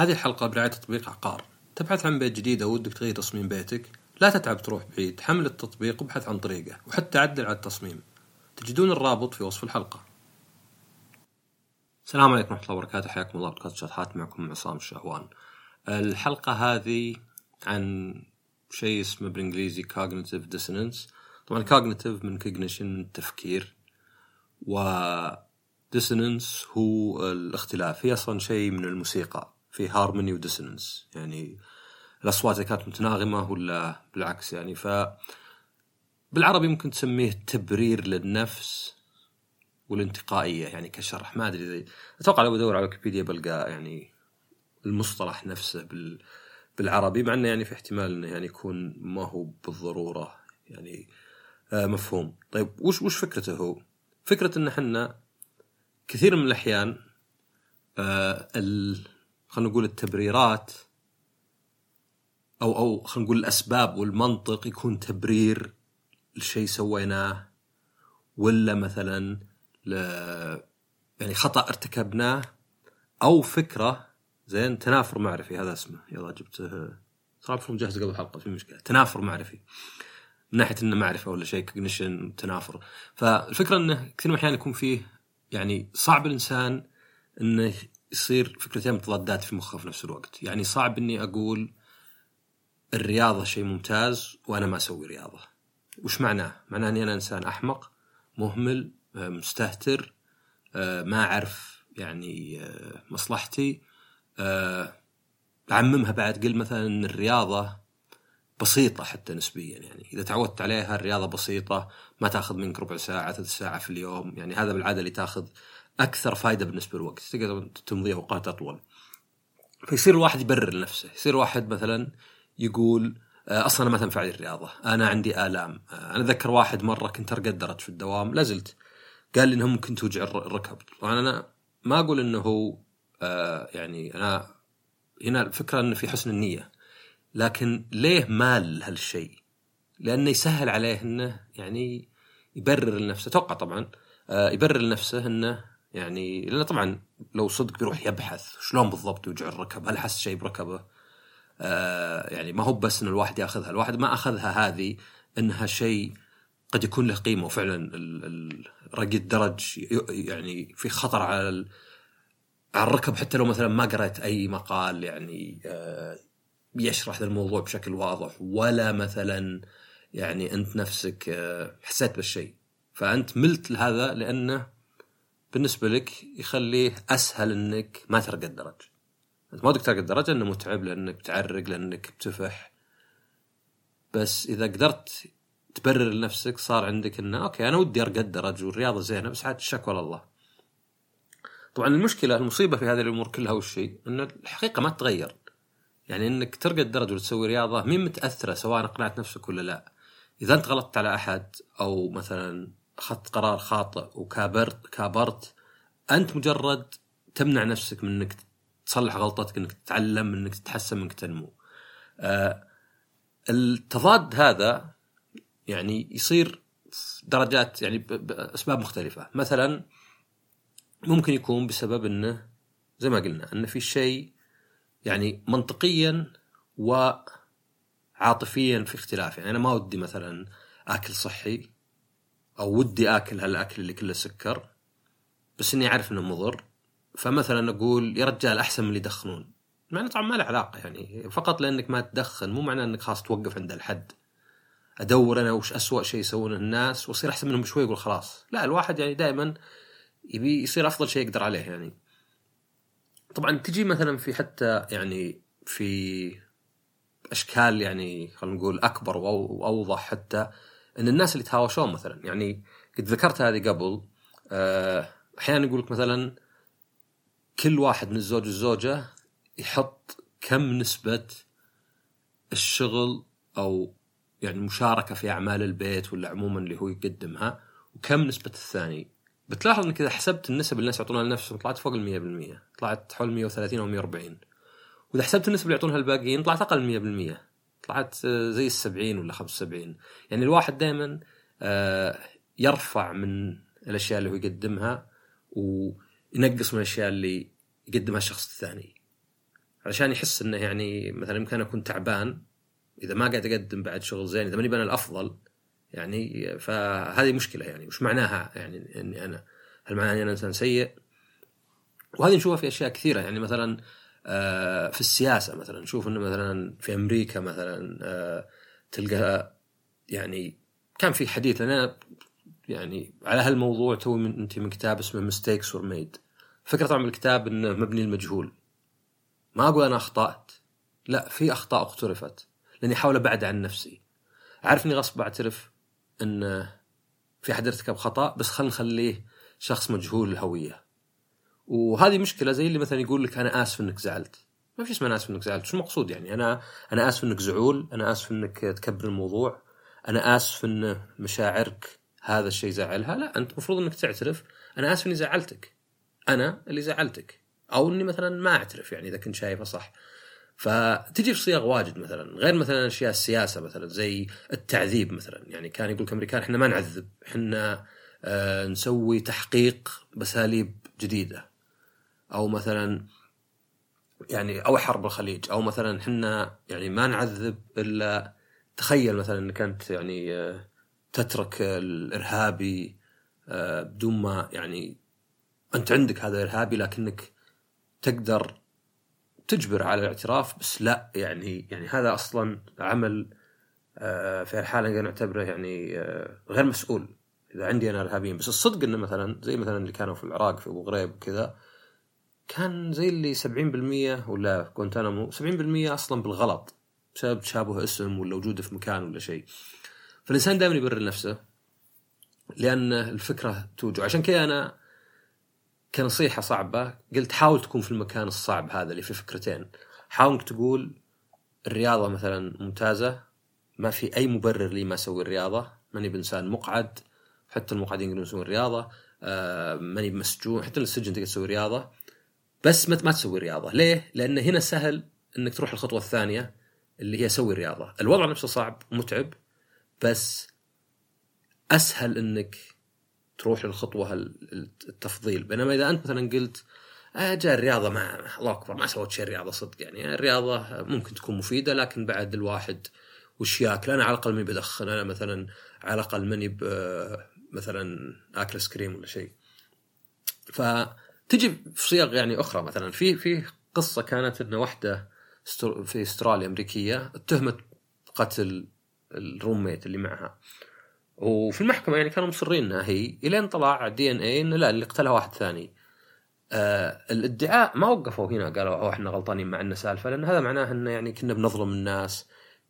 هذه الحلقة برعاية تطبيق عقار. تبحث عن بيت جديد أو ودك تغير تصميم بيتك لا تتعب تروح بعيد. حمل التطبيق وابحث عن طريقه وحتى عدل على التصميم. تجدون الرابط في وصف الحلقة. السلام عليكم ورحمة الله وبركاته. حياكم الله. بودكاست شطحات معكم عصام الشهوان. الحلقة هذه عن شيء اسمه بالإنجليزي cognitive dissonance. طبعا cognitive من cognition من التفكير و dissonance هو الاختلاف. هي أصلا شيء من الموسيقى. في هارموني وديسونانس يعني الأصوات إذا كانت متناغمة ولا بالعكس يعني. ف بالعربي ممكن تسميه تبرير للنفس والانتقائية يعني كشرح. ما أدري زي أتوقع لو بدور على ويكيبيديا بلقى يعني المصطلح نفسه بال بالعربي مع إنه يعني في احتمال إنه يعني يكون ما هو بالضرورة يعني آه مفهوم. طيب وش وش فكرته هو؟ فكرة إن إحنا كثير من الأحيان آه خلينا نقول التبريرات أو أو خلينا نقول الأسباب والمنطق يكون تبرير لشيء سويناه ولا مثلا ل يعني خطأ ارتكبناه أو فكرة زين تنافر معرفي هذا اسمه. يلا جبته صار مجهز قبل الحلقة في مشكلة. تنافر معرفي. من ناحية إنه معرفة ولا شيء كوجنيشن تنافر. فالفكرة إنه كثير من الأحيان يكون فيه يعني صعب الإنسان إنه يصير فكرتين متضادات في مخه في نفس الوقت. يعني صعب إني أقول الرياضة شيء ممتاز وأنا ما أسوي رياضة. وش معناه؟ معناه إني أنا إنسان أحمق مهمل آه، مستهتر آه، ما أعرف يعني آه، مصلحتي أعممها بعد. قل مثلا إن الرياضة بسيطة حتى نسبيا يعني. إذا تعودت عليها الرياضة بسيطة ما تأخذ منك ربع ساعة ثلث ساعة في اليوم. يعني هذا بالعادة اللي تأخذ أكثر فائده بالنسبة للوقت. تقدر تمضي أوقات أطول. فيصير الواحد يبرر لنفسه يصير واحد مثلا يقول آه، أصلا ما تنفع لي الرياضة. أنا عندي آلام. آه، أنا اتذكر واحد مرة كنت ارقد درج في الدوام لا زلت. قال لي انه ممكن توجع الركب. طبعا أنا ما أقول إنه هو آه، يعني أنا هنا الفكرة إنه في حسن النية. لكن ليه مال هالشيء؟ لأنه يسهل عليه إنه يعني يبرر لنفسه. أتوقع طبعا يبرر لنفسه إنه يعني لأنه طبعا لو صدق بيروح يبحث شلون بالضبط يوجع الركب هل حس شيء بركبه؟ آه يعني ما هو بس إن الواحد يأخذها الواحد ما أخذها هذه إنها شيء قد يكون له قيمة وفعلا رقي الدرج يعني في خطر على على الركب حتى لو مثلا ما قرأت أي مقال يعني آه يشرح الموضوع بشكل واضح ولا مثلا يعني أنت نفسك آه حسيت بالشيء. فأنت ملت لهذا لأنه بالنسبة لك يخليه أسهل إنك ما ترقى الدرج أنت ما ودك ترقى الدرج لأنه متعب لأنك بتعرق لأنك بتفح. بس إذا قدرت تبرر لنفسك صار عندك إنه أوكي أنا ودي ارقى الدرج والرياضة زينة بس عاد الشكوى لله. طبعا المشكلة المصيبة في هذه الأمور كلها وش هي؟ إن الحقيقة ما تتغير. يعني إنك ترقى الدرج ولا تسوي رياضة مين متأثرة سواء أقنعت نفسك ولا لا؟ إذا أنت غلطت على أحد أو مثلا اخذت قرار خاطئ وكابرت كابرت أنت مجرد تمنع نفسك من إنك تصلح غلطتك إنك تتعلم إنك تتحسن إنك تنمو. آه التضاد هذا يعني يصير درجات يعني باسباب مختلفة، مثلا ممكن يكون بسبب إنه زي ما قلنا إنه في شيء يعني منطقيا وعاطفيا في اختلاف، يعني أنا ما ودي مثلا أكل صحي أو ودي آكل هالأكل اللي كله سكر بس إني أعرف إنه مضر. فمثلا أقول يا رجال أحسن من اللي يدخنون. مع إنه طبعا ما له علاقة يعني فقط لأنك ما تدخن مو معناه إنك خلاص توقف عند الحد. أدور أنا وش اسوء شيء يسوونه الناس وأصير أحسن منهم بشوي يقول خلاص. لا الواحد يعني دائما يبي يصير أفضل شيء يقدر عليه يعني. طبعا تجي مثلا في حتى يعني في أشكال يعني خلينا نقول أكبر وأوضح حتى إن الناس اللي يتهاوشون مثلا يعني قد ذكرت هذه قبل آه، أحيانا يقول لك مثلا كل واحد من الزوج والزوجة يحط كم نسبة الشغل أو يعني المشاركه في أعمال البيت ولا عموما اللي هو يقدمها وكم نسبة الثاني. بتلاحظ انك اذا حسبت النسب اللي الناس يعطونها لنفسهم طلعت فوق ال 100% طلعت حول 130 أو 140 وإذا حسبت النسب اللي يعطونها الباقيين طلعت أقل من 100% طلعت زي السبعين ولا 75 يعني الواحد دائما آه، يرفع من الأشياء اللي هو يقدمها وينقص من الأشياء اللي يقدمها الشخص الثاني. علشان يحس إنه يعني مثلا يمكن أكون تعبان إذا ما قاعد أقدم بعد شغل زين إذا ماني أنا الأفضل يعني فهذه مشكلة يعني. وش معناها يعني إني أنا؟ هل معناها إني أنا إنسان سيء؟ وهذه نشوفها في أشياء كثيرة. يعني مثلا آه، في السياسة مثلا. نشوف إنه مثلا في أمريكا مثلا آه، تلقى يعني كان في حديث أنا يعني على هالموضوع من أنت من كتاب اسمه Mistakes Were Made فكرة طبعا الكتاب إنه مبني للمجهول. ما أقول أنا أخطأت. لا في أخطاء اقترفت. لأني أحاول أبعد عن نفسي. عارف غصب أعترف ان في احد ارتكب خطأ بس خلينا نخليه شخص مجهول الهويه وهذه مشكلة زي اللي مثلا يقول لك أنا آسف إنك زعلت. ما في اسمه أنا آسف إنك زعلت. شو المقصود يعني؟ أنا أنا آسف إنك زعول أنا آسف إنك تكبر الموضوع أنا آسف إن مشاعرك هذا الشيء زعلها. لا أنت المفروض إنك تعترف أنا آسف إني زعلتك. أنا اللي زعلتك. أو إني مثلا ما أعترف يعني إذا كنت شايفه صح. فتجي في صيغ واجد مثلا. غير مثلا أشياء السياسة مثلا زي التعذيب مثلا. يعني كان يقول الامريكان إحنا ما نعذب إحنا آه نسوي تحقيق باساليب جديدة. أو مثلا يعني أو حرب الخليج أو مثلا إحنا يعني ما نعذب إلا تخيل مثلا إنك أنت يعني آه تترك الإرهابي آه بدون ما يعني أنت عندك هذا ارهابي لكنك تقدر تجبر على الاعتراف بس لا يعني يعني هذا أصلا عمل آه، في الحالة نعتبره يعني غير مسؤول إذا عندي أنا إرهابيين. بس الصدق إنه مثلا زي مثلا اللي كانوا في العراق في أبو غريب وكذا كان زي اللي 70% ولا مو 70% أصلا بالغلط بسبب تشابه اسم ولا وجوده في مكان ولا شيء. فالإنسان دائما يبرر نفسه لأن الفكرة توجع. عشان كذا أنا كنصيحة صعبة قلت حاول تكون في المكان الصعب هذا اللي في فكرتين. حاول إنك تقول الرياضة مثلا ممتازة ما في أي مبرر لي ما أسوي الرياضة ماني بإنسان مقعد حتى المقعدين يقولون يسوون الرياضة آه ماني مسجون حتى السجن تقدر تسوي رياضة. بس ما, ما تسوي رياضة. ليه؟ لأن هنا سهل أنك تروح الخطوة الثانية اللي هي سوي الرياضة الوضع نفسه صعب متعب بس أسهل أنك تروح للخطوة التفضيل. بينما إذا أنت مثلا قلت آه جاء الرياضة ما الله أكبر ما سويت شيء رياضة صدق يعني. الرياضة ممكن تكون مفيدة لكن بعد الواحد وش ياكل أنا على الأقل ماني بدخن أنا مثلا على الأقل ماني مثلا آكل آيس كريم ولا شيء. فتجي في صيغ يعني أخرى مثلا. في في قصة كانت ان واحدة في أستراليا أمريكية اتهمت قتل الروميت اللي معها. وفي المحكمة يعني كانوا مصرين إنها هي الين طلع دي إن اي إنه لا اللي قتلها واحد ثاني. آه الادعاء ما وقفوا هنا قالوا أوه إحنا غلطانين مع إنه سالفة لأن هذا معناه إنه يعني كنا بنظلم الناس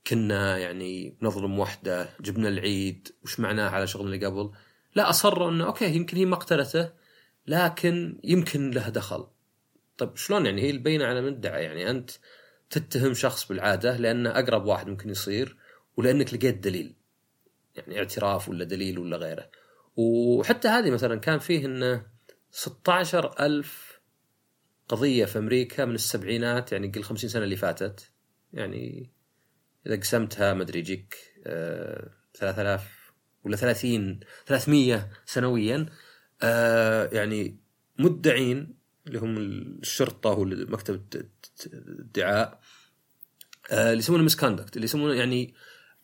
كنا يعني بنظلم وحدة جبنا العيد وش معناه على شغل اللي قبل؟ لا أصروا إنه أوكي يمكن هي ما قتلته لكن يمكن له دخل. طيب شلون يعني؟ هي البينة على من ادعى يعني أنت تتهم شخص بالعادة لأنه أقرب واحد ممكن يصير ولأنك لقيت دليل. يعني اعتراف ولا دليل ولا غيره. وحتى هذه مثلا كان فيه إنه 16 ألف قضية في أمريكا من السبعينات يعني قل 50 سنة اللي فاتت. يعني إذا قسمتها ما أدري يجيك آه 3000 ولا 30 300 سنويا. آه يعني مدعين اللي هم الشرطة ومكتب الدعاء آه اللي يسمونه مسكاندكت اللي يسمونه يعني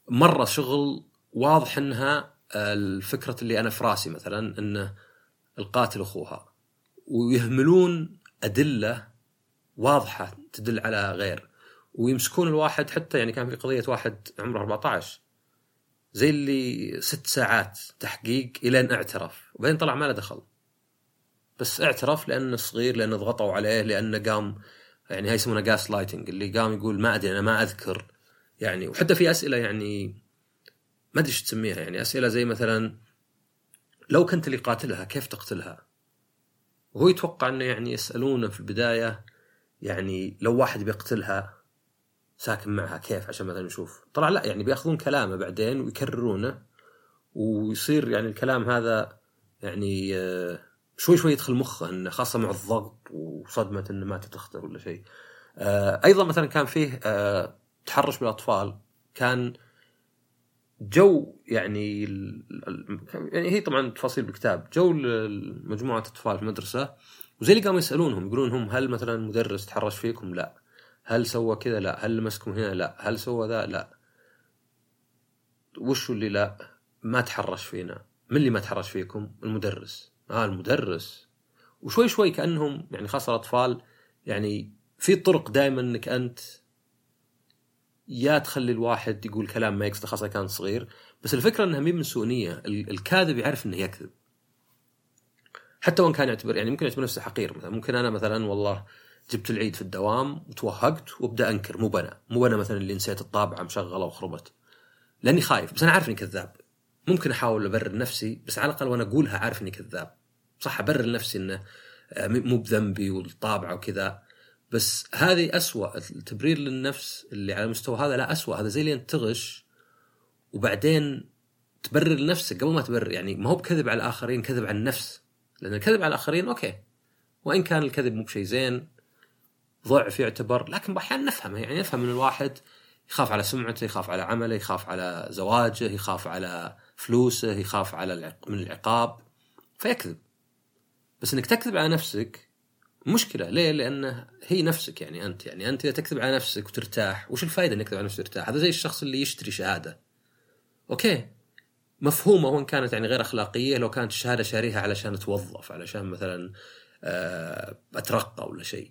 مرة شغل واضح إنها الفكرة اللي أنا في رأسي مثلا انه القاتل أخوها ويهملون أدلة واضحة تدل على غير ويمسكون الواحد حتى يعني كان في قضية واحد عمره 14 زي اللي ست ساعات تحقيق الين اعترف. وبعدين طلع ما له دخل. بس اعترف لأنه صغير لأنه ضغطوا عليه لأنه قام يعني هاي يسمونها gaslighting اللي قام يقول ما أدري أنا ما أذكر. يعني وحتى في أسئلة يعني ما أدري إيش تسميها يعني أسئلة زي مثلا لو كنت اللي قاتلها كيف تقتلها؟ وهو يتوقع إنه يعني يسألونه في البداية يعني لو واحد بيقتلها ساكن معها كيف عشان مثلا نشوف طلع لا يعني بيأخذون كلامه بعدين ويكررونه ويصير يعني الكلام هذا يعني آه، شوي شوي يدخل مخه إنه خاصة مع الضغط وصدمة إنه ما تختار ولا شيء. آه، أيضا مثلا كان فيه آه، تحرش بالأطفال كان جو يعني يعني هي طبعا تفاصيل بالكتاب جو مجموعة أطفال في المدرسة وزي اللي قاموا يسألونهم يقولون هم هل مثلا مدرس تحرش فيكم؟ لا. هل سوى كذا لا. هل مسكم هنا؟ لا. هل سوى ذا؟ لا. وش اللي لا؟ ما تحرش فينا. من اللي ما تحرش فيكم؟ المدرس. آه المدرس. وشوي شوي كأنهم يعني خاصة الأطفال يعني في طرق دائما إنك أنت يا تخلي الواحد يقول كلام ما يقصده خاصة كان صغير. بس الفكرة إنها مي من سوء نيه الكاذب يعرف إنه يكذب. حتى وإن كان يعتبر يعني ممكن يعتبر نفسه حقير. مثلا ممكن أنا مثلا والله جبت العيد في الدوام وتوهقت وابدأ أنكر. مو بنا. مو بنا مثلا اللي نسيت الطابعة مشغلة وخربت. لأني خايف. بس أنا عارف إني كذاب. ممكن أحاول أبرر نفسي بس على الأقل وأنا أقولها عارف إني كذاب. صح أبرر نفسي إنه آه، مو بذنبي والطابعة وكذا. بس هذه أسوأ. التبرير للنفس اللي على المستوى هذا لا أسوأ. هذا زي اللي انت تغش وبعدين تبرر لنفسك قبل ما تبرر. يعني ما هو بكذب على الآخرين كذب على النفس. لأن الكذب على الآخرين أوكي. وإن كان الكذب مو بشيء زين ضعف يعتبر لكن أحيانا نفهمه يعني نفهم إن الواحد يخاف على سمعته يخاف على عمله يخاف على زواجه يخاف على فلوسه يخاف على من العقاب فيكذب. بس إنك تكذب على نفسك مشكلة. ليه؟ لأنه هي نفسك يعني أنت. يعني أنت إذا تكذب على نفسك وترتاح وش الفائدة إنك تكذب على نفسك وترتاح؟ هذا زي الشخص اللي يشتري شهادة. أوكي. مفهومة وإن كانت يعني غير أخلاقية لو كانت الشهادة شاريها علشان أتوظف علشان مثلا آه، أترقى ولا شيء.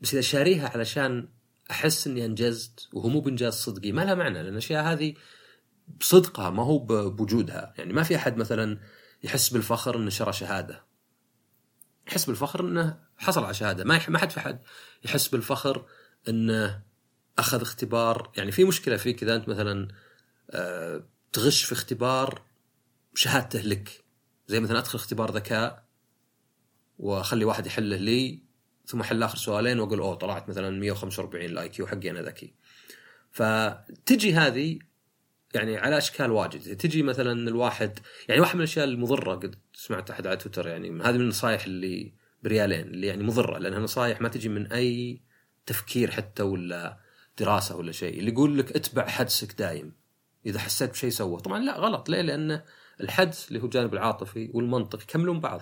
بس إذا شاريها علشان أحس إني أنجزت وهو مو بإنجاز صدقي ما لها معنى لأن الأشياء هذه بصدقها ما هو بوجودها. يعني ما في أحد مثلا يحس بالفخر إنه شرى شهادة. يحس بالفخر إنه حصل على شهادة. ما ما حد في حد يحس بالفخر إنه أخذ اختبار. يعني في مشكلة فيك اذا أنت مثلا آه، تغش في اختبار شهادته لك. زي مثلا أدخل اختبار ذكاء وأخلي واحد يحله لي ثم احل آخر سؤالين وأقول أوه طلعت مثلا 145 ال IQ حقي أنا ذكي. فتجي هذه يعني على إشكال واجد. تجي مثلا الواحد يعني واحد من الأشياء المضرة قد سمعت أحد على تويتر يعني هذه من النصائح اللي بريالين اللي يعني مضرة لأنها نصائح ما تجي من أي تفكير حتى ولا دراسة ولا شيء. اللي يقول لك اتبع حدسك دايم. إذا حسيت بشيء سوه. طبعا لا غلط. ليه؟ لأن الحدس اللي هو الجانب العاطفي والمنطق يكملون بعض.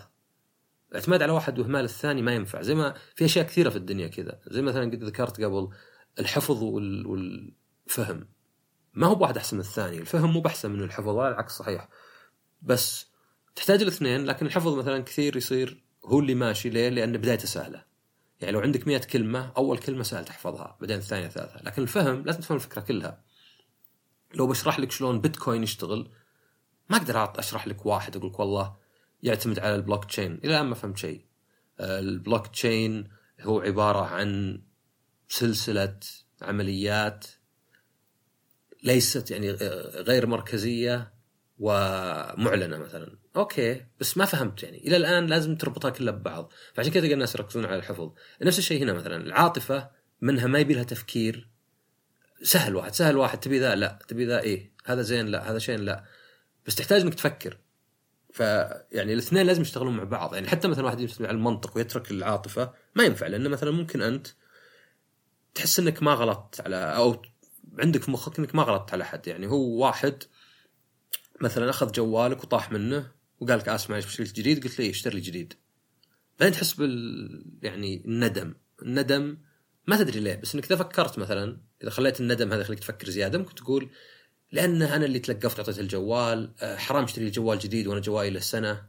الاعتماد على واحد واهمال الثاني ما ينفع. زي ما في أشياء كثيرة في الدنيا كذا. زي مثلا قد ذكرت قبل الحفظ والفهم. ما هو بواحد أحسن من الثاني. الفهم مو بأحسن من الحفظ ولا العكس صحيح. بس تحتاج الاثنين لكن الحفظ مثلا كثير يصير هو اللي ماشي ليه؟ لأن بدايته سهلة. يعني لو عندك مئة كلمة أول كلمة سهل تحفظها بعدين الثانية الثالثة لكن الفهم لازم تفهم الفكرة كلها. لو بشرح لك شلون بيتكوين يشتغل ما أقدر أشرح لك واحد أقول لك والله يعتمد على البلوك تشين. إلى الآن ما فهمت شيء. البلوك تشين هو عبارة عن سلسلة عمليات ليست يعني آه، غير مركزية ومعلنة مثلا. أوكي بس ما فهمت يعني. إلى الآن لازم تربطها كلها ببعض. فعشان كذا الناس يركزون على الحفظ. نفس الشيء هنا مثلا. العاطفة منها ما يبي لها تفكير سهل واحد. سهل واحد تبي ذا؟ لا. تبي ذا إيه؟ هذا زين؟ لا. هذا شين؟ لا. بس تحتاج إنك تفكر. فيعني الاثنين لازم يشتغلون مع بعض. يعني حتى مثلا واحد يمشي على المنطق ويترك العاطفة ما ينفع لأنه مثلا ممكن أنت تحس إنك ما غلطت على أو عندك في مخك إنك ما غلطت على أحد. يعني هو واحد مثلا أخذ جوالك وطاح منه وقال لك اسف معلش بشتري جديد؟ قلت له إيه، اشتري لي جديد. بعدين تحس بال يعني الندم. الندم ما تدري ليه بس إنك إذا فكرت مثلا إذا خليت الندم هذا يخليك تفكر زيادة ممكن تقول لأن أنا اللي تلقفت اعطيته الجوال آه، حرام أشتري جوال جديد وأنا جوالي له سنه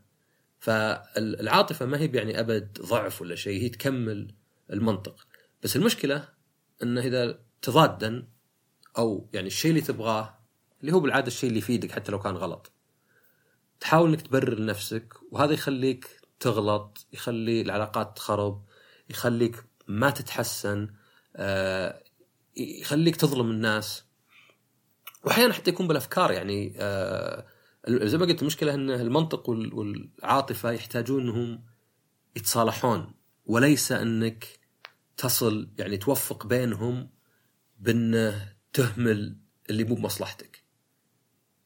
فالعاطفة ما هي يعني أبد ضعف ولا شيء هي تكمل المنطق. بس المشكلة انه إذا تضادا أو يعني الشيء اللي تبغاه اللي هو بالعادة الشيء اللي يفيدك حتى لو كان غلط. تحاول إنك تبرر لنفسك وهذا يخليك تغلط يخلي العلاقات تخرب يخليك ما تتحسن آه، يخليك تظلم الناس. وأحيانا حتى يكون بالأفكار يعني آه، زي ما قلت المشكلة إن المنطق والعاطفة يحتاجون انهم يتصالحون وليس إنك تصل يعني توفق بينهم بإنه تهمل اللي مو بمصلحتك.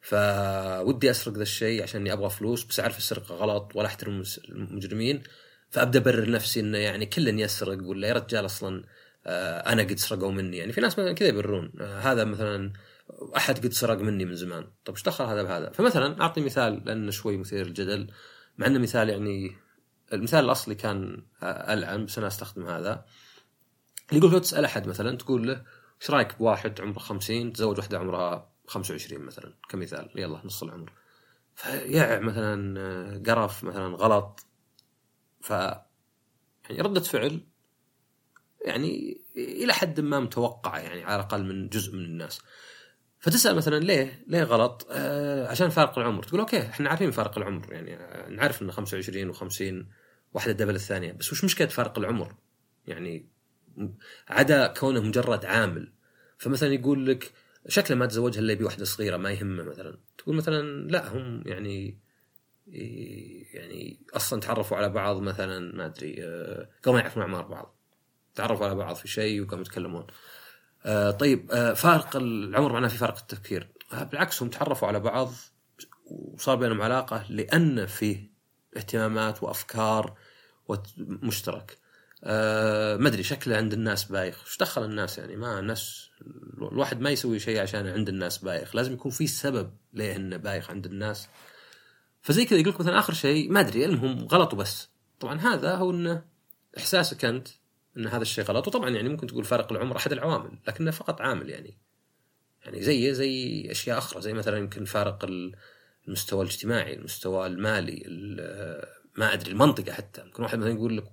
فودي أسرق ذا الشيء عشان أبغى فلوس بس أعرف السرقة غلط ولا أحترم المجرمين فأبدأ أبرر نفسي إنه يعني كل يسرق ولا يا رجال أصلا آه، أنا قد سرقوا مني. يعني في ناس مثلا كذا يبررون آه، هذا مثلا أحد قد سرق مني من زمان. طيب إيش دخل هذا بهذا؟ فمثلا أعطي مثال لأنه شوي مثير الجدل مع إنه مثال يعني المثال الأصلي كان ألعن بس أنا أستخدم هذا. يقول لو تسأل أحد مثلا تقول له إيش رأيك بواحد عمره 50 تزوج واحدة عمرها 25 مثلا كمثال. يلا نص العمر. فيع مثلا قرف مثلا غلط. ف يعني ردة فعل يعني إلى حد ما متوقعة يعني على الأقل من جزء من الناس. فتسأل مثلا ليه؟ ليه غلط؟ آه عشان فارق العمر، تقول أوكي إحنا عارفين فارق العمر يعني نعرف إنه 25 و50 واحدة دبل الثانية، بس وش مشكلة فارق العمر؟ يعني عدا كونه مجرد عامل فمثلا يقول لك شكله ما تزوجها إلا يبي واحدة صغيرة ما يهمه مثلا تقول مثلا لا هم يعني يعني أصلا تعرفوا على بعض مثلا ما أدري آه، قبل ما يعرفون اعمار بعض تعرفوا على بعض في شيء وقاموا يتكلمون آه طيب آه فارق العمر معناه في فارق التفكير. بالعكس هم تعرفوا على بعض وصار بينهم علاقة لأن فيه اهتمامات وأفكار مشترك آه ما أدري شكله عند الناس بايخ. إيش دخل الناس يعني؟ ما الناس الواحد ما يسوي شيء عشان عند الناس بايخ. لازم يكون في سبب ليه انه بايخ عند الناس. فزي كذا يقول لك مثلا آخر شيء ما أدري المهم غلط وبس. طبعا هذا هو إنه إحساسك أنت إن هذا الشيء غلط. وطبعا يعني ممكن تقول فارق العمر أحد العوامل لكنه فقط عامل يعني. يعني زي زي أشياء أخرى زي مثلا يمكن فارق المستوى الاجتماعي المستوى المالي ما أدري المنطقة حتى. ممكن واحد مثلا يقول لك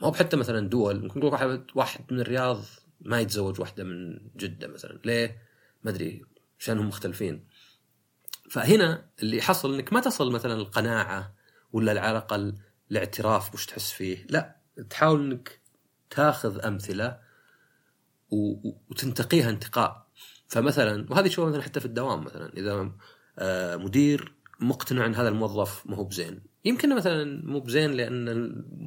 ما هو حتى مثلا دول ممكن يقول واحد واحد من الرياض ما يتزوج واحدة من جدة مثلا. ليه؟ ما أدري عشان هم مختلفين. فهنا اللي حصل إنك ما تصل مثلا القناعة ولا على الأقل الاعتراف وش تحس فيه. لا تحاول إنك تاخذ أمثلة وتنتقيها انتقاء. فمثلا وهذه تشوفها مثلا حتى في الدوام مثلا إذا آه، مدير مقتنع إن هذا الموظف ما هو بزين. يمكن مثلا مو بزين لأن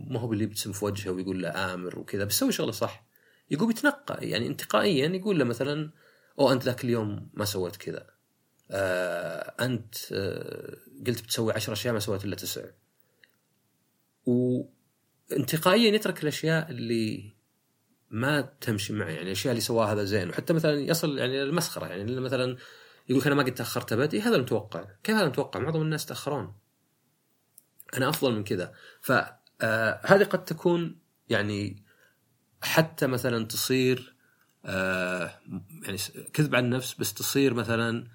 ما هو اللي يبتسم في وجهه ويقول له آمر وكذا بس سوي شغلة صح. يقوم يتنقى يعني انتقائيا يقول له مثلا أو أنت ذاك اليوم ما سويت كذا. آه أنت آه قلت بتسوي عشر أشياء ما سويت إلا تسع. وانتقائيا يترك الأشياء اللي ما تمشي معه يعني الأشياء اللي سواها هذا زين. وحتى مثلا يصل يعني المسخره يعني مثلا يقول أنا ما قد تأخرت ابد إيه هذا المتوقع. كيف هذا المتوقع؟ معظم الناس تأخرون. أنا أفضل من كذا. فهذه آه قد تكون يعني حتى مثلا تصير آه يعني كذب عن النفس بس تصير مثلا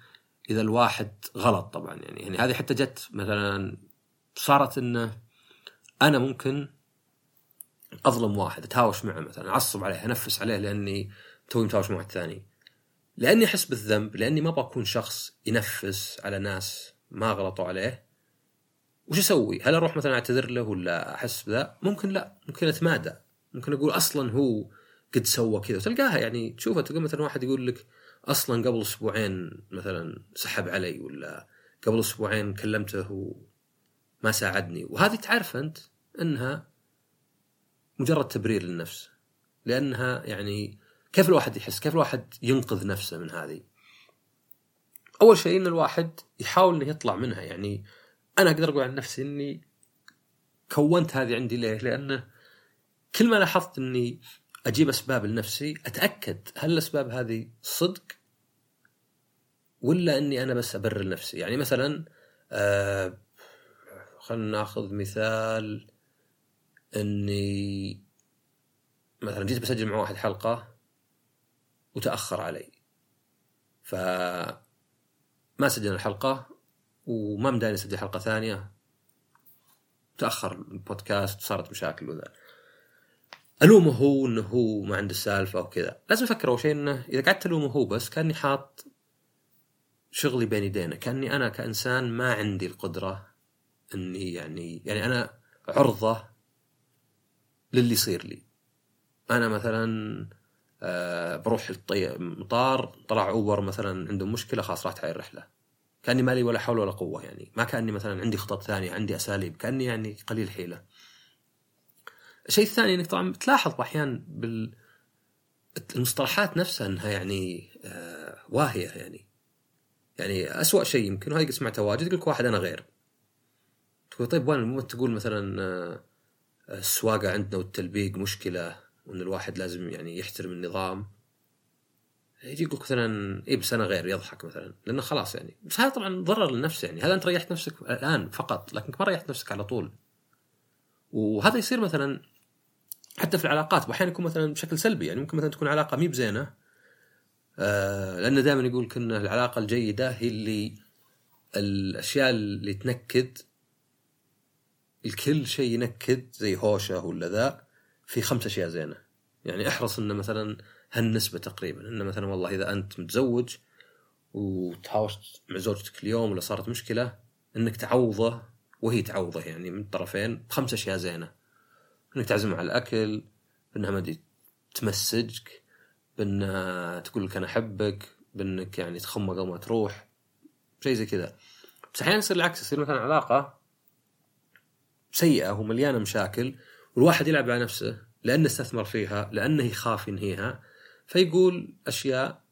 إذا الواحد غلط طبعا. يعني يعني هذه حتى جت مثلا صارت إنه أنا ممكن أظلم واحد أتهاوش معه مثلا أعصب عليه أنفس عليه لأني توي متهاوش مع واحد ثاني. لأني أحس بالذنب لأني ما بكون شخص ينفس على ناس ما غلطوا عليه. وش أسوي؟ هل أروح مثلا أعتذر له ولا أحس بذا؟ ممكن لا، ممكن أتمادى، ممكن أقول أصلا هو قد سوى كذا. وتلقاها يعني تشوفها تلقى مثلا واحد يقول لك أصلا قبل أسبوعين مثلا سحب علي ولا قبل أسبوعين كلمته وما ساعدني. وهذه تعرف أنت إنها مجرد تبرير للنفس لأنها يعني كيف الواحد يحس؟ كيف الواحد ينقذ نفسه من هذه؟ أول شيء إن الواحد يحاول إنه يطلع منها يعني أنا أقدر أقول عن نفسي إني كونت هذه عندي ليه؟ لأنه كل ما لاحظت إني أجيب أسباب لنفسي أتأكد هل الأسباب هذه صدق ولا إني أنا بس أبرر نفسي يعني مثلا آه خلينا ناخذ مثال إني مثلا جيت بسجل مع واحد حلقة وتأخر علي. ف ما سجل الحلقة وما مداني أسجل حلقة ثانية. تأخر البودكاست وصارت مشاكل وذا. ألومه هو إنه هو ما عنده سالفه وكذا. لازم أفكر أول شيء إنه إذا قعدت ألومه هو بس كأني حاط شغلي بين يدينا كأني أنا كإنسان ما عندي القدرة إني يعني يعني أنا عرضة للي يصير لي. أنا مثلا آه بروح المطار طلع أوبر مثلا عندهم مشكلة خلاص راحت هاي الرحلة. كأني مالي ولا حول ولا قوة يعني. ما كأني مثلا عندي خطط ثانية عندي أساليب كأني يعني قليل حيلة. الشيء الثاني إنك طبعا تلاحظ أحيانا بال المصطلحات نفسها إنها يعني آه واهية يعني. يعني أسوأ شيء يمكن وهذه سمعتها واجد يقول لك واحد أنا غير. تقول طيب وين؟ تقول مثلا آه السواقة عندنا والتلبيق مشكلة وإن الواحد لازم يعني يحترم النظام. يجي يقول مثلا اي بس أنا غير يضحك مثلا لأنه خلاص يعني. بس هذا طبعا ضرر للنفس يعني. هذا أنت ريحت نفسك الآن فقط لكنك ما ريحت نفسك على طول. وهذا يصير مثلا حتى في العلاقات. واحيانا يكون مثلا بشكل سلبي يعني. ممكن مثلا تكون علاقة مي بزينة. آه لأنه دائما يقول إن العلاقة الجيدة هي اللي الأشياء اللي تنكد الكل شيء ينكد زي هوشة ولا ذا في خمس أشياء زينة. يعني أحرص إنه مثلا هالنسبة تقريبا. إنه مثلا والله إذا أنت متزوج وتهاوشت مع زوجتك اليوم ولا صارت مشكلة إنك تعوضه وهي تعوضه يعني من الطرفين بخمس أشياء زينة. إنك تعزمها على الأكل بإنها ما تمسجك بإنها تقول لك أنا أحبك بإنك يعني تخمه قبل ما تروح شيء زي كذا. بس أحيانا يصير العكس يصير مثلا علاقة سيئة ومليانه مشاكل والواحد يلعب على نفسه لأنه استثمر فيها لأنه يخاف ينهيها فيقول أشياء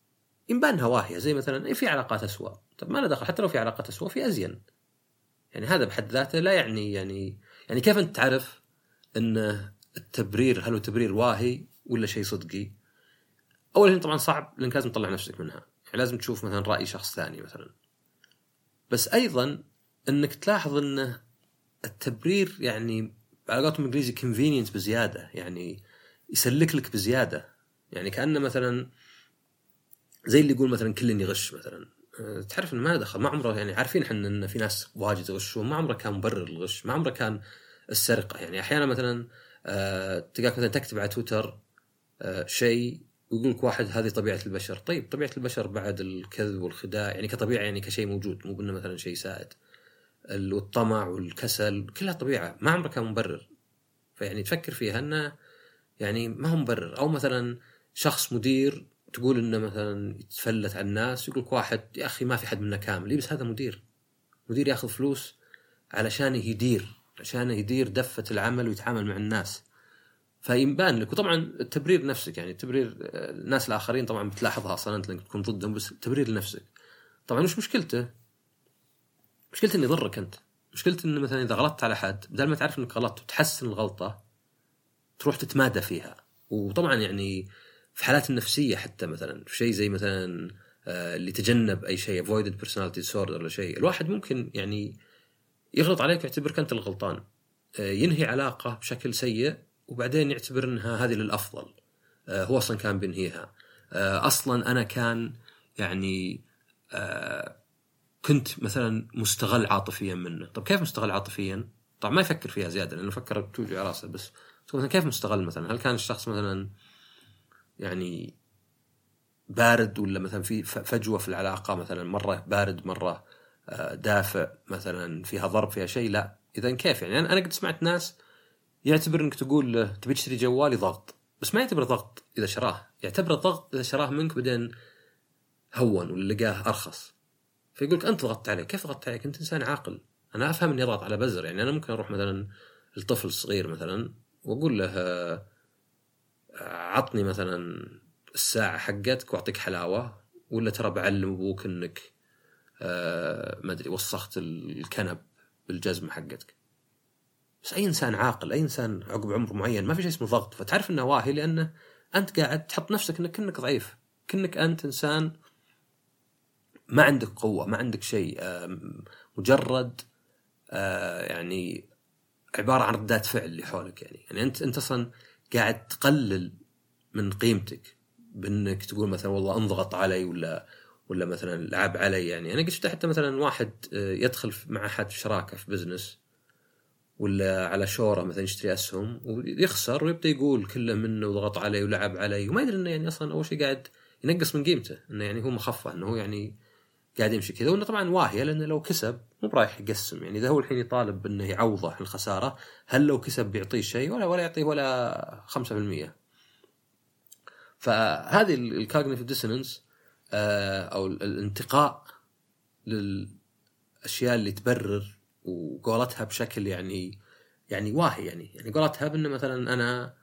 ينبانها واهية زي مثلا إيه في علاقات اسوء طب ما له دخل حتى لو في علاقات اسوء في أزين يعني هذا بحد ذاته لا يعني يعني يعني كيف أنت تعرف إن التبرير هل هو تبرير واهي ولا شيء صدقي؟ أول شيء طبعا صعب لأنك لازم تطلع نفسك منها، يعني لازم تشوف مثلا رأي شخص ثاني مثلا. بس أيضا إنك تلاحظ ان التبرير يعني على قولتهم الانجليزي كونفينينت بزيادة يعني يسلك لك بزيادة. يعني كأنه مثلا زي اللي يقول مثلا كل يغش مثلا. أه، تعرف إنه ما دخل ما عمره يعني عارفين إحنا إن في ناس واجد يغشون ما عمره كان مبرر الغش ما عمره كان السرقة. يعني أحيانا مثلا أه تلقاك مثلا تكتب على تويتر أه شيء ويقول لك واحد هذه طبيعة البشر. طيب طبيعة البشر بعد الكذب والخداع يعني كطبيعة يعني كشيء موجود مو بانه مثلا شيء سائد. والطمع والكسل كلها طبيعة ما عمره كان مبرر. فيعني تفكر فيها انه يعني ما هو مبرر. أو مثلا شخص مدير تقول إنه مثلا يتفلت على الناس يقول لك واحد يا أخي ما في حد منا كامل. بس هذا مدير. مدير ياخذ فلوس علشان يدير عشان يدير دفة العمل ويتعامل مع الناس. فيبان لك. وطبعا التبرير نفسك يعني تبرير الناس الآخرين طبعا بتلاحظها أصلا انت تكون ضدهم بس تبرير لنفسك. طبعا وش مشكلته؟ مشكلته انه يضرك أنت. مشكلته إنه مثلا إذا غلطت على حد بدل ما تعرف إنك غلطت وتحسن الغلطة تروح تتمادى فيها. وطبعا يعني في حالات النفسية حتى مثلا في شيء زي مثلا آه، اللي تجنب أي شيء avoided personality disorder ولا شيء الواحد ممكن يعني يغلط عليك يعتبرك أنت الغلطان. آه، ينهي علاقة بشكل سيء وبعدين يعتبر إنها هذه للأفضل. آه، هو أصلا كان بينهيها. أصلا أنا كان يعني كنت مثلا مستغل عاطفيا منه. طب كيف مستغل عاطفيا؟ طبعا ما يفكر فيها زيادة لأنه فكر توجع راسه بس. مثلا كيف مستغل مثلا؟ هل كان الشخص مثلا يعني بارد ولا مثلا في فجوة في العلاقة مثلا مرة بارد مرة آه، دافع مثلا فيها ضرب فيها شيء؟ لا. اذا كيف يعني؟ أنا قد سمعت ناس يعتبر إنك تقول له تبي تشتري جوالي ضغط بس ما يعتبر ضغط إذا شراه. يعتبره ضغط إذا شراه منك بعدين هون ولا لقاه أرخص. فيقول لك أنت ضغطت عليه كيف ضغطت عليك؟ أنت إنسان عاقل. أنا أفهم إني اضغط على بزر. يعني أنا ممكن أروح مثلا لطفل صغير مثلا وأقول له عطني مثلا الساعة حقتك وأعطيك حلاوة ولا ترى بعلم أبوك إنك ما أدري وسخت الكنب بالجزمة حقتك. بس أي إنسان عاقل أي إنسان عقب عمر معين ما في شيء اسمه ضغط. فتعرف إنه واهي لأنه أنت قاعد تحط نفسك إنك كنك ضعيف. كنك أنت إنسان ما عندك قوة ما عندك شيء آه مجرد آه يعني عبارة عن ردات فعل اللي حولك يعني. يعني أنت أنت أصلا قاعد تقلل من قيمتك بأنك تقول مثلا والله انضغط علي ولا ولا مثلا لعب علي يعني. أنا قد شفت حتى مثلا واحد آه، يدخل مع أحد شراكة في بزنس ولا على شوره مثلا يشتري أسهم ويخسر ويبدأ يقول كله منه وضغط علي ولعب علي. وما يدري إنه يعني أصلا أول شيء قاعد ينقص من قيمته إنه يعني هو مخفى إنه هو يعني قاعد يمشي كذا وإنه طبعا واهية لأنه لو كسب مو برايح يقسم. يعني إذا هو الحين يطالب بانه يعوضه الخسارة هل لو كسب بيعطيه شيء؟ ولا ولا يعطيه ولا 5% فهذه ال cognitive dissonance آه، أو الانتقاء للأشياء اللي تبرر وقولتها بشكل يعني يعني واهي يعني. يعني قولتها بإنه مثلا أنا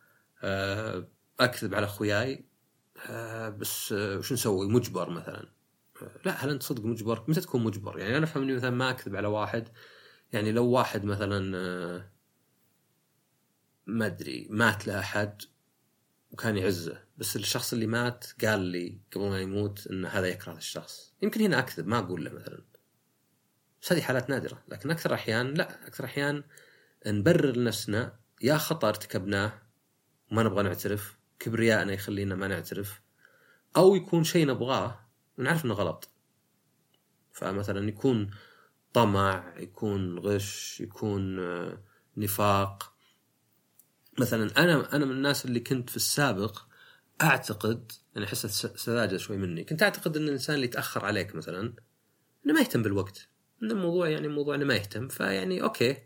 آه، أكذب على أخوياي آه، بس وش نسوي؟ مجبر مثلا. لا هل أنت صدق مجبر؟ متى تكون مجبر؟ يعني أنا أفهم إني مثلا ما أكذب على واحد يعني لو واحد مثلا آه، ما أدري مات لأحد وكان يعزه بس الشخص اللي مات قال لي قبل ما يموت إن هذا يكره الشخص يمكن هنا أكذب ما أقول له مثلا بس هذه حالات نادرة لكن أكثر أحيان لا أكثر أحيان نبرر لنفسنا يا خطأ ارتكبناه وما نبغى نعترف كبرياءنا يخلينا ما نعترف أو يكون شيء نبغاه ونعرف إنه غلط. فمثلا يكون طمع يكون غش يكون آه، نفاق. مثلا أنا أنا من الناس اللي كنت في السابق أعتقد أنا احس سذاجة شوي مني. كنت أعتقد إن الإنسان اللي يتأخر عليك مثلا إنه ما يهتم بالوقت. ان الموضوع يعني موضوع إنه ما يهتم. فيعني أوكي.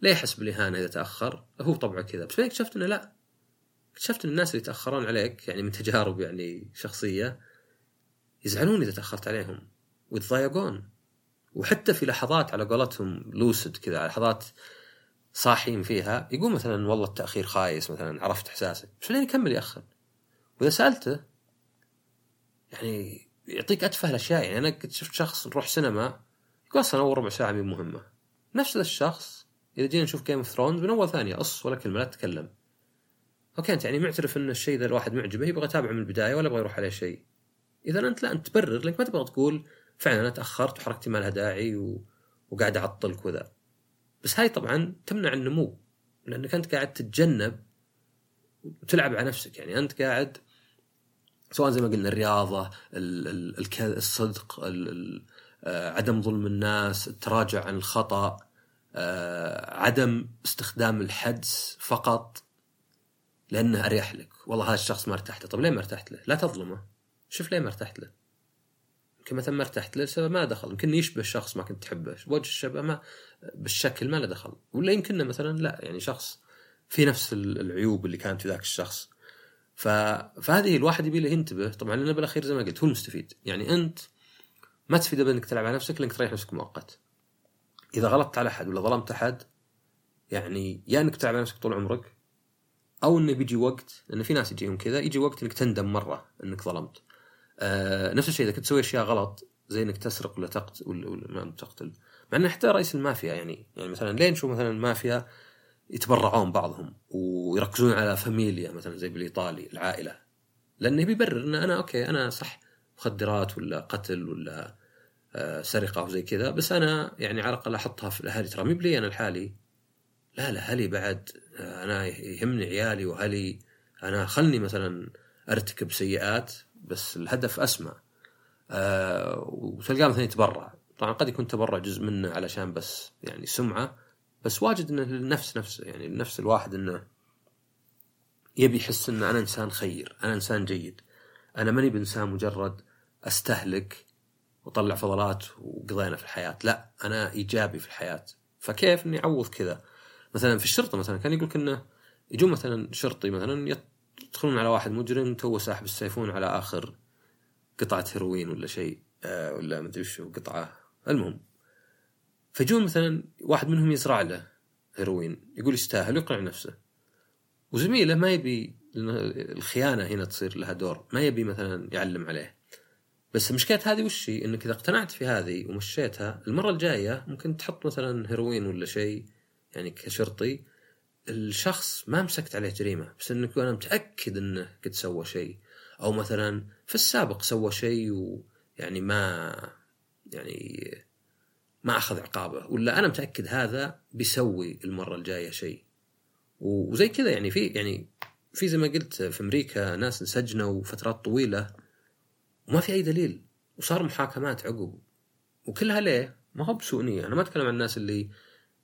لا يحس بالإهانة إذا تأخر؟ هو طبعه كذا. بس اكتشفت إنه لا. اكتشفت إن الناس اللي يتأخرون عليك يعني من تجارب يعني شخصية يزعلون إذا تأخرت عليهم. ويتضايقون وحتى في لحظات على قولتهم لوسد كذا لحظات صاحيين فيها يقول مثلا والله التأخير خايس مثلا عرفت إحساسك. بس لين يكمل ياخر وإذا سألته يعني يعطيك أتفه الأشياء. يعني أنا قد شفت شخص نروح سينما يقول أصلا أول ربع ساعة مي مهمة. نفس الشخص إذا جينا نشوف Game of Thrones من أول ثانية قص ولا كلمة لا تتكلم. أوكي أنت يعني معترف إن الشيء ذا الواحد معجبة يبغى يتابعه من البداية ولا يبغى يروح عليه شيء. إذا أنت لا أنت تبرر لأنك ما تبغى تقول فعلا أنا تأخرت وحركتي ما لها داعي و... وقاعد اعطلك وذا بس هاي طبعا تمنع النمو لأنك أنت قاعد تتجنب وتلعب على نفسك. يعني أنت قاعد سواء زي ما قلنا الرياضة الصدق آه، عدم ظلم الناس التراجع عن الخطأ آه، عدم استخدام الحدس فقط لأنه أريح لك. والله هذا الشخص ما ارتحت له. طيب ليه ما ارتحت له؟ لا تظلمه. شوف ليه ما ارتحت له. يمكن مثلا ما ارتحت له لسبب ما دخل. يمكن يشبه شخص ما كنت تحبه. وجه الشبه ما بالشكل ما له دخل. ولا يمكن مثلا لا يعني شخص في نفس العيوب اللي كانت في ذاك الشخص. ف... فهذه الواحد يبي له ينتبه. طبعا لأنه بالأخير زي ما قلت هو المستفيد. يعني أنت ما تفيد بانك تلعب على نفسك لانك تريح نفسك مؤقت. إذا غلطت على أحد ولا ظلمت أحد يعني يا إنك تلعب على نفسك طول عمرك أو إنه بيجي وقت لأن في ناس يجيهم كذا يجي وقت إنك تندم مرة إنك ظلمت. آه نفس الشيء إذا كنت تسوي أشياء غلط زي إنك تسرق ولا تقتل ولا, ما تقتل. مع إنه حتى رئيس المافيا يعني يعني مثلا لين نشوف مثلا المافيا يتبرعون بعضهم ويركزون على famiglia مثلا زي بالإيطالي العائلة. لأنه بيبرر إن أنا أوكي أنا صح مخدرات ولا قتل ولا آه سرقة وزي كذا بس أنا يعني على الأقل أحطها في الأهالي. ترى مهي بلي أنا لحالي لا لا هلي بعد آه، أنا يهمني عيالي وهلي أنا خلني مثلا أرتكب سيئات. بس الهدف اسمى أه وتلقاه مثلا يتبرع. طبعا قد يكون تبرع جزء منه علشان بس يعني سمعة بس واجد إنه للنفس نفسه يعني النفس الواحد إنه يبي يحس ان أنا إنسان خير أنا إنسان جيد أنا ماني بإنسان مجرد أستهلك وطلع فضلات وقضينا في الحياة. لا أنا إيجابي في الحياة. فكيف إني أعوض كذا؟ مثلا في الشرطة مثلا كان يقول إنه يجون مثلا شرطي مثلا يدخلون على واحد مجرم توه ساحب السيفون على آخر قطعة هيروين ولا شيء آه ولا مدري وش قطعة. المهم فيجون مثلا واحد منهم يزرع له هيروين يقول يستاهل ويقنع نفسه. وزميله ما يبي الخيانة هنا تصير لها دور ما يبي مثلا يعلم عليه. بس المشكلة هذه وش هي؟ إنك إذا اقتنعت في هذه ومشيتها المرة الجاية ممكن تحط مثلا هيروين ولا شيء يعني كشرطي الشخص ما مسكت عليه جريمة بس إنك أنا متأكد إنه قد سوى شيء. أو مثلا في السابق سوى شيء ويعني ما يعني ما أخذ عقابه ولا أنا متأكد هذا بيسوي المرة الجاية شيء. وزي كذا يعني في يعني في زي ما قلت في أمريكا ناس انسجنوا فترات طويلة وما في أي دليل وصار محاكمات عقب. وكلها ليه؟ ما هو بسوء نية. أنا ما أتكلم عن الناس اللي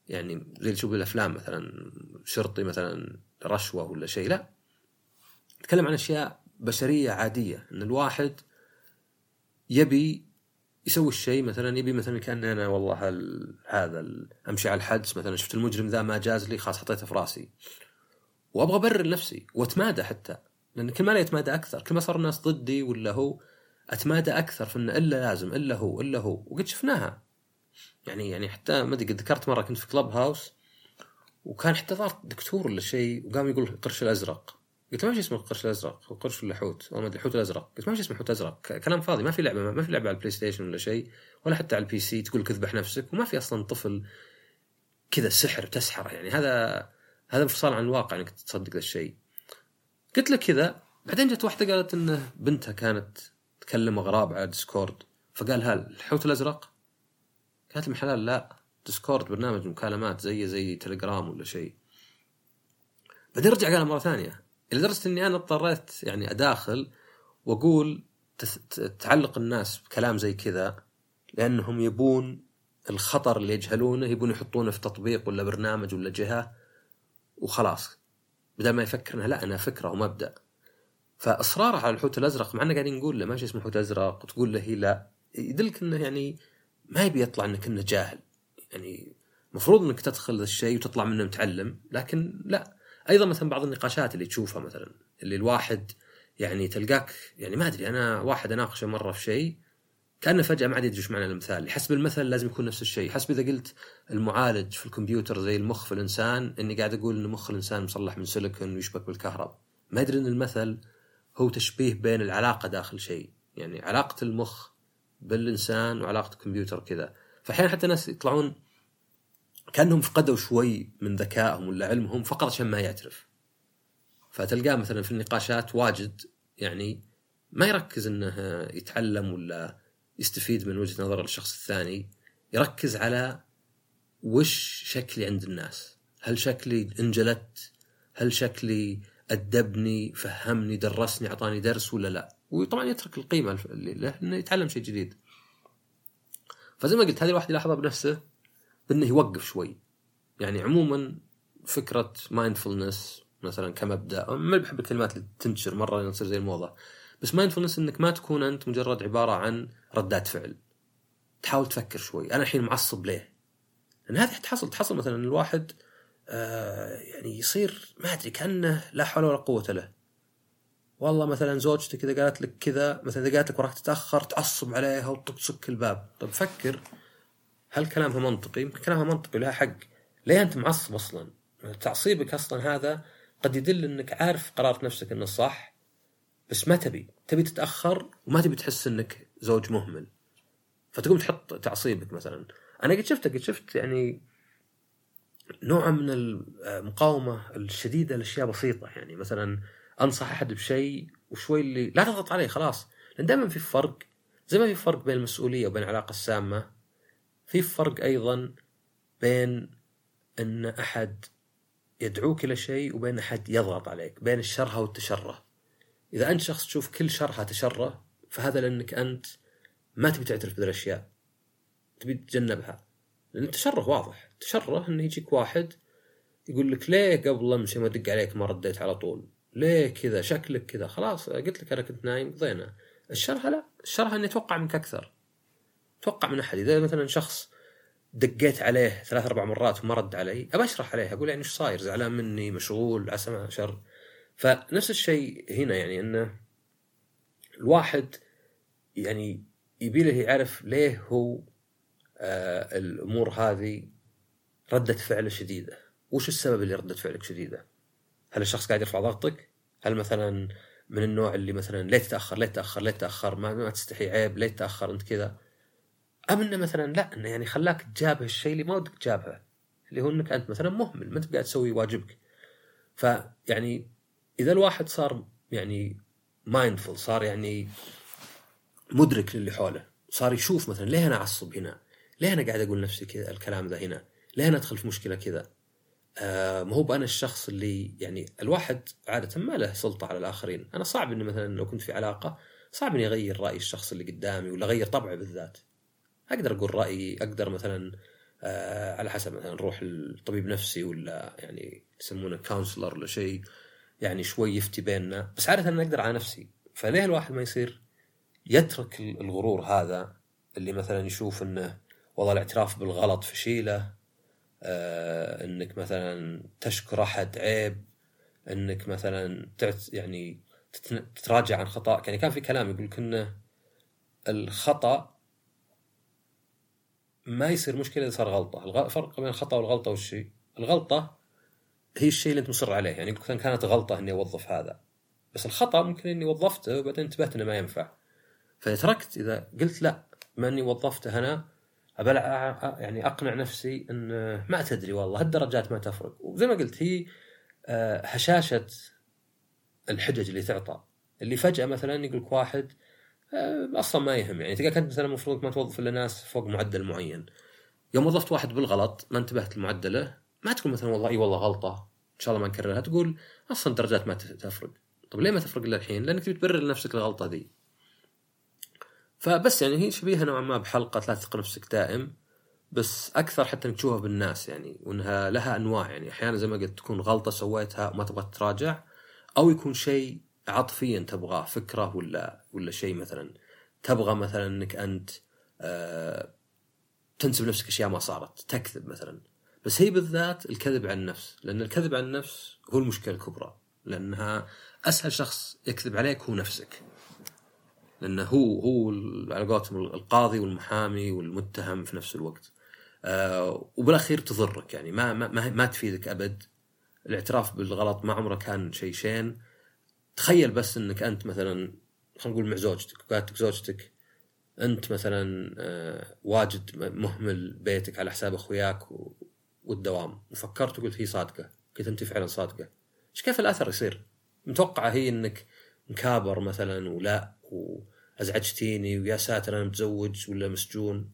يعني زي اللي تشوف بالأفلام مثلا شرطي مثلا رشوة ولا شيء لا. اتكلم عن أشياء بشرية عادية إن الواحد يبي يسوي الشيء مثلا يبي مثلا كان أنا والله هذا أمشي على الحدس مثلا شفت المجرم ذا ما جاز لي خلاص حطيته في رأسي. وأبغى أبرر نفسي وأتمادى حتى لأن كل ما يتمادى أكثر كل ما صار الناس ضدي ولا هو أتمادى أكثر في انه إلا لازم إلا هو إلا هو. وقد شفناها. يعني يعني حتى ما أدري قد ذكرت مرة كنت في كلب هاوس وكان حتى ظهر دكتور ولا شيء وقام يقول القرش الأزرق. قلت له ما اسمه القرش الأزرق هو قرش ولا حوت ما أدري الحوت الأزرق. قلت ما اسمه حوت ازرق كلام فاضي ما في لعبة ما في لعبة على البلاي ستيشن ولا شيء ولا حتى على ال PC تقول كيف تذبح نفسك وما في أصلا طفل كذا سحر تسحره يعني هذا هذا انفصال عن الواقع إنك تصدق ذا الشيء. قلت له كذا بعدين جت واحدة قالت إنه بنتها كانت تكلم اغراب على ديسكورد فقال هل الحوت الأزرق؟ قالت لي حلال لا ديسكورد برنامج مكالمات زي زي تليجرام ولا شيء. بعدين رجع قالها مرة ثانية لدرجة إني أنا اضطريت يعني أداخل وأقول تعلق الناس بكلام زي كذا لأنهم يبون الخطر اللي يجهلونه يبون يحطونه في تطبيق ولا برنامج ولا جهة وخلاص. بدل ما يفكر انها لا أنا فكرة ومبدأ. فإصراره على الحوت الأزرق مع إنه قاعدين نقول له ماشي اسمه حوت أزرق وتقول له هي لا يدلك إنه يعني ما يبي يطلع إنك إنه جاهل. يعني المفروض إنك تدخل الشيء وتطلع منه متعلم لكن لا. أيضا مثلا بعض النقاشات اللي تشوفها مثلا اللي الواحد يعني تلقاك يعني ما أدري أنا واحد أناقشه مرة في شيء كأنه فجأة ما عاد يدري معنى المثال حسب المثل لازم يكون نفس الشيء. حسب اذا قلت المعالج في الكمبيوتر زي المخ في الإنسان إني قاعد أقول إن مخ الإنسان مصلح من سيليكون ويشبك بالكهرب. ما ادري إن المثل هو تشبيه بين العلاقة داخل شيء. يعني علاقة المخ بالإنسان وعلاقة الكمبيوتر كذا فأحيانا حتى ناس يطلعون كأنهم فقدوا شوي من ذكائهم ولا علمهم فقط عشان ما يعترف. فتلقاه مثلا في النقاشات واجد يعني ما يركز إنه يتعلم ولا يستفيد من وجهة نظر الشخص الثاني يركز على وش شكلي عند الناس. هل شكلي انجلت؟ هل شكلي أدبني فهمني درسني أعطاني درس ولا لا؟ وطبعا يترك القيمة اللي له إنه يتعلم شيء جديد. فزي ما قلت هذه الواحد يلاحظها بنفسه بإنه يوقف شوي. يعني عموما فكرة mindfulness مثلا كمبدأ ما بحب الكلمات اللي تنتشر مرة تصير زي الموضة. بس mindfulness إنك ما تكون أنت مجرد عبارة عن ردات فعل. تحاول تفكر شوي. أنا الحين معصب ليه؟ لأن هذه تحصل تحصل مثلا الواحد آه يعني يصير ما أدري كأنه لا حول ولا قوة له. والله مثلا زوجتك إذا قالت لك كذا مثلا إذا قالت لك وراك تتأخر تعصب عليها وتسك الباب. طيب فكر هل كلامها منطقي؟ يمكن كلامها منطقي لها حق. ليه أنت معصب أصلا؟ تعصيبك أصلا هذا قد يدل إنك عارف قرارة نفسك إنه صح بس ما تبي. تبي تتأخر وما تبي تحس إنك زوج مهمل. فتقوم تحط تعصيبك مثلا. أنا قد شفت قد شفت يعني نوع من المقاومة الشديدة لأشياء بسيطة. يعني مثلا أنصح أحد بشيء وشوي اللي لا تضغط عليه خلاص. لأن دائما في فرق زي ما في فرق بين المسؤولية وبين العلاقة السامة. في فرق أيضا بين أن أحد يدعوك إلى شيء وبين أحد يضغط عليك بين الشرها والتشرة. إذا أنت شخص تشوف كل شرها تشرة فهذا لأنك أنت ما تبي تعترف بالأشياء. تبي تتجنبها. لأن التشرة واضح. التشرة انه يجيك واحد يقول لك ليه قبل أمس ما ادق عليك ما رديت على طول؟ ليه كذا؟ شكلك كذا. خلاص قلت لك أنا كنت نايم. قضينا الشرها لا. الشرها إني أتوقع منك أكثر. أتوقع من أحد. إذا مثلا شخص دقيت عليه ثلاث أربع مرات وما رد علي أبى أشرح عليه. أقول يعني إيش صاير؟ زعلان مني مشغول عسى ما شر. فنفس الشيء هنا يعني إنه الواحد يعني يبي له يعرف ليه هو آه الأمور هذه ردة فعله شديدة. وش السبب اللي ردة فعلك شديدة؟ هل الشخص قاعد يرفع ضغطك؟ هل مثلا من النوع اللي مثلا ليه تتأخر ليه تتأخر ليه تتأخر ما, ما تستحي عيب ليه تتأخر أنت كذا. أم إنه مثلا لا إنه يعني خلاك تجابه الشيء اللي ما ودك تجابهه اللي هو إنك أنت مثلا مهمل ما أنت قاعد تسوي واجبك. فيعني إذا الواحد صار يعني مايندفول صار يعني مدرك للي حوله صار يشوف مثلا ليه أنا أعصب هنا؟ ليه أنا قاعد أقول نفسي كذا الكلام ذا هنا؟ ليه أنا أدخل في مشكلة كذا؟ آه ما هو أنا الشخص اللي يعني الواحد عادة ما له سلطة على الآخرين. أنا صعب إني مثلا لو كنت في علاقة صعب إني أغير رأي الشخص اللي قدامي ولا أغير طبعه بالذات. أقدر أقول رأيي أقدر مثلا آه على حسب مثلا نروح لطبيب نفسي ولا يعني يسمونه counselor ولا شيء يعني شوي يفتي بيننا. بس عادة أنا أقدر على نفسي. فليه الواحد ما يصير يترك الغرور هذا اللي مثلا يشوف إنه والله الاعتراف بالغلط فشيلة آه إنك مثلا تشكر احد عيب إنك مثلا تعت يعني تتراجع عن خطأك يعني كان في كلام يقول كنا الخطأ ما يصير مشكلة إذا صار غلطة. الفرق بين الخطأ والغلطة والشيء الغلطة هي الشيء اللي أنت مصر عليه. يعني مثلا كانت غلطة إني أوظف هذا. بس الخطأ ممكن إني وظفته وبعدين انتبهت إنه ما ينفع. فتركت إذا قلت لا ما إني وظفته أنا أبى يعني أقنع نفسي إن ما تدري والله هالدرجات ما تفرق. وزي ما قلت هي آه، هشاشة الحجج اللي تعطى. اللي فجأة مثلا يقول لك واحد آه، أصلا ما يهم يعني تلقى كنت مثلا المفروض ما توظف إلا ناس فوق معدل معين. يوم وظفت واحد بالغلط ما انتبهت لمعدله ما تقول مثلا والله إي والله غلطة شاء الله ما نكررها تقول أصلا الدرجات ما تفرق. طب ليه ما تفرق الا الحين؟ لأنك تبي تبرر لنفسك الغلطة ذي. فبس يعني هي شبيهة نوعا ما بحلقة لا تثق نفسك دائم بس أكثر حتى انك تشوفها بالناس يعني وإنها لها أنواع يعني. أحيانا زي ما قلت تكون غلطة سويتها وما تبغى تراجع أو يكون شيء عاطفيا تبغاه فكرة ولا ولا شيء مثلا. تبغى مثلا إنك أنت آه تنسب نفسك أشياء ما صارت تكذب مثلا. بس هي بالذات الكذب عن النفس لأن الكذب عن النفس هو المشكلة الكبرى لأنها أسهل شخص يكذب عليك هو نفسك. لأنه هو هو على قولتهم القاضي والمحامي والمتهم في نفس الوقت. آه وبالأخير تضرك يعني. ما ما ما تفيدك أبد. الاعتراف بالغلط ما عمره كان شيء شين. تخيل بس إنك أنت مثلا خلينا نقول مع زوجتك. وقالت زوجتك أنت مثلا آه واجد مهمل بيتك على حساب أخوياك والدوام. وفكرت وقلت هي صادقة. قلت أنت فعلا صادقة. إيش كيف الأثر يصير؟ متوقعة هي إنك مكابر مثلا ولا وأزعجتيني ويا ساتر أنا متزوج ولا مسجون.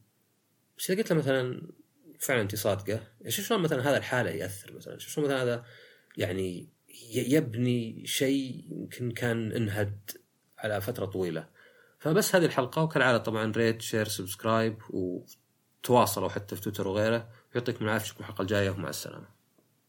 بس إذا قلت له مثلا فعلا انت صادقة شوف شلون مثلا هذا الحالة يأثر مثلا؟ شوف شلون مثلا هذا يعني يبني شيء يمكن كان انهد على فترة طويلة. فبس هذه الحلقة وكالعادة طبعا rate share subscribe وتواصلوا حتى في تويتر وغيره. يعطيكم العافية اشوفكم الحلقة الجاية ومع السلامة.